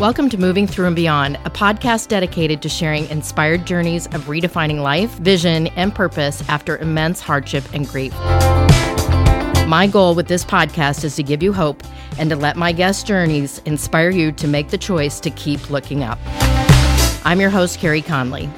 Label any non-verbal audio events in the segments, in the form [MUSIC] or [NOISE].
Welcome to Moving Through and Beyond, a podcast dedicated to sharing inspired journeys of redefining life, vision, and purpose after immense hardship and grief. My goal with this podcast is to give you hope and to let my guest journeys inspire you to make the choice to keep looking up. I'm your host, Carey Conley.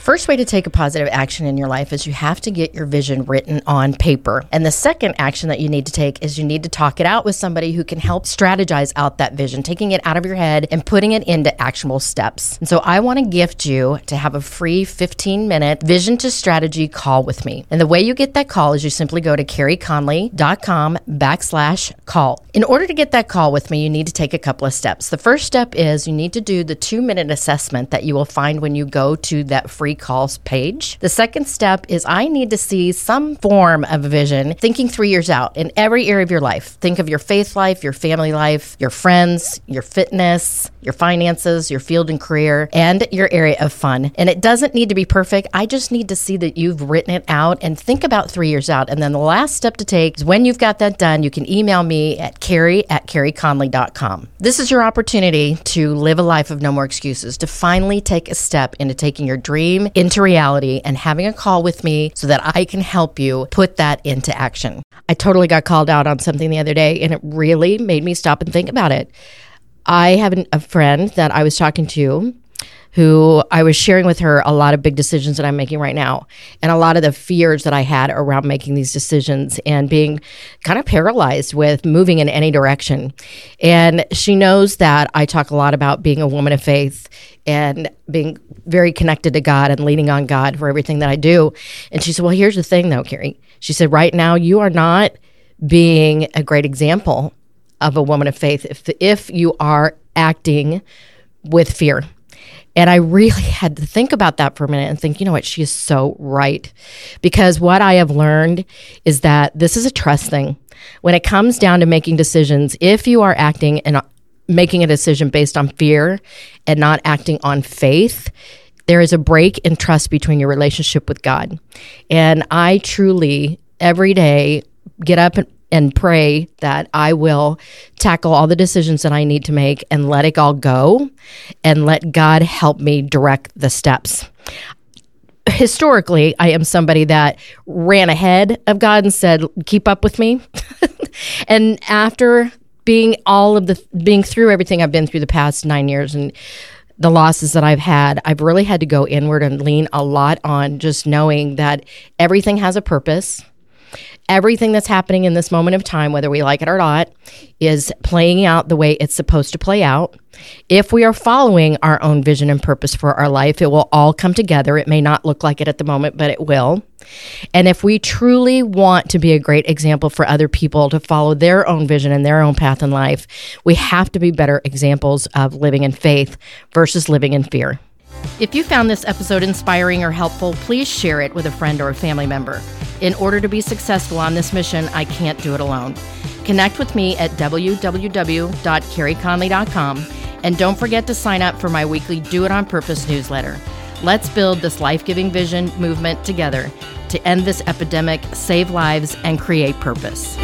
First way to take a positive action in your life is you have to get your vision written on paper. And the second action that you need to take is you need to talk it out with somebody who can help strategize out that vision, taking it out of your head and putting it into actionable steps. And so I want to gift you to have a free 15 minute vision to strategy call with me. And the way you get that call is you simply go to careyconley.com backslash call. In order to get that call with me, you need to take a couple of steps. The first step is you need to do the two minute assessment that you will find when you go to that free free calls page. The second step is I need to see some form of a vision thinking three years out in every area of your life. Think of your faith life, your family life, your friends, your fitness, your finances, your field and career, and your area of fun. And it doesn't need to be perfect. I just need to see that you've written it out and think about three years out. And then the last step to take is when you've got that done, you can email me at carey at careyconley.com. This is your opportunity to live a life of no more excuses, to finally take a step into taking your dream dream into reality and having a call with me so that I can help you put that into action. I totally got called out on something the other day and it really made me stop and think about it. I have a friend that I was talking to who I was sharing with her a lot of big decisions that I'm making right now and a lot of the fears that I had around making these decisions and being kind of paralyzed with moving in any direction. And she knows that I talk a lot about being a woman of faith and being very connected to God and leaning on God for everything that I do. And she said, Well, here's the thing though, Carey. She said, Right now, you are not being a great example of a woman of faith if, if you are acting with fear and I really [LAUGHS] had to think about that for a minute and think, you know what, she is so right. Because what I have learned is that this is a trust thing. When it comes down to making decisions, if you are acting and uh, making a decision based on fear and not acting on faith, there is a break in trust between your relationship with God. And I truly, every day, get up and and pray that I will tackle all the decisions that I need to make and let it all go and let God help me direct the steps. Historically, I am somebody that ran ahead of God and said, Keep up with me. [LAUGHS] and after being all of the being through everything I've been through the past nine years and the losses that I've had, I've really had to go inward and lean a lot on just knowing that everything has a purpose everything that's happening in this moment of time, whether we like it or not, is playing out the way it's supposed to play out. If we are following our own vision and purpose for our life, it will all come together. It may not look like it at the moment, but it will. And if we truly want to be a great example for other people to follow their own vision and their own path in life, we have to be better examples of living in faith versus living in fear. If you found this episode inspiring or helpful, please share it with a friend or a family member. In order to be successful on this mission, I can't do it alone. Connect with me at www.careyconley.com and don't forget to sign up for my weekly Do It On Purpose newsletter. Let's build this life giving vision movement together to end this epidemic, save lives, and create purpose.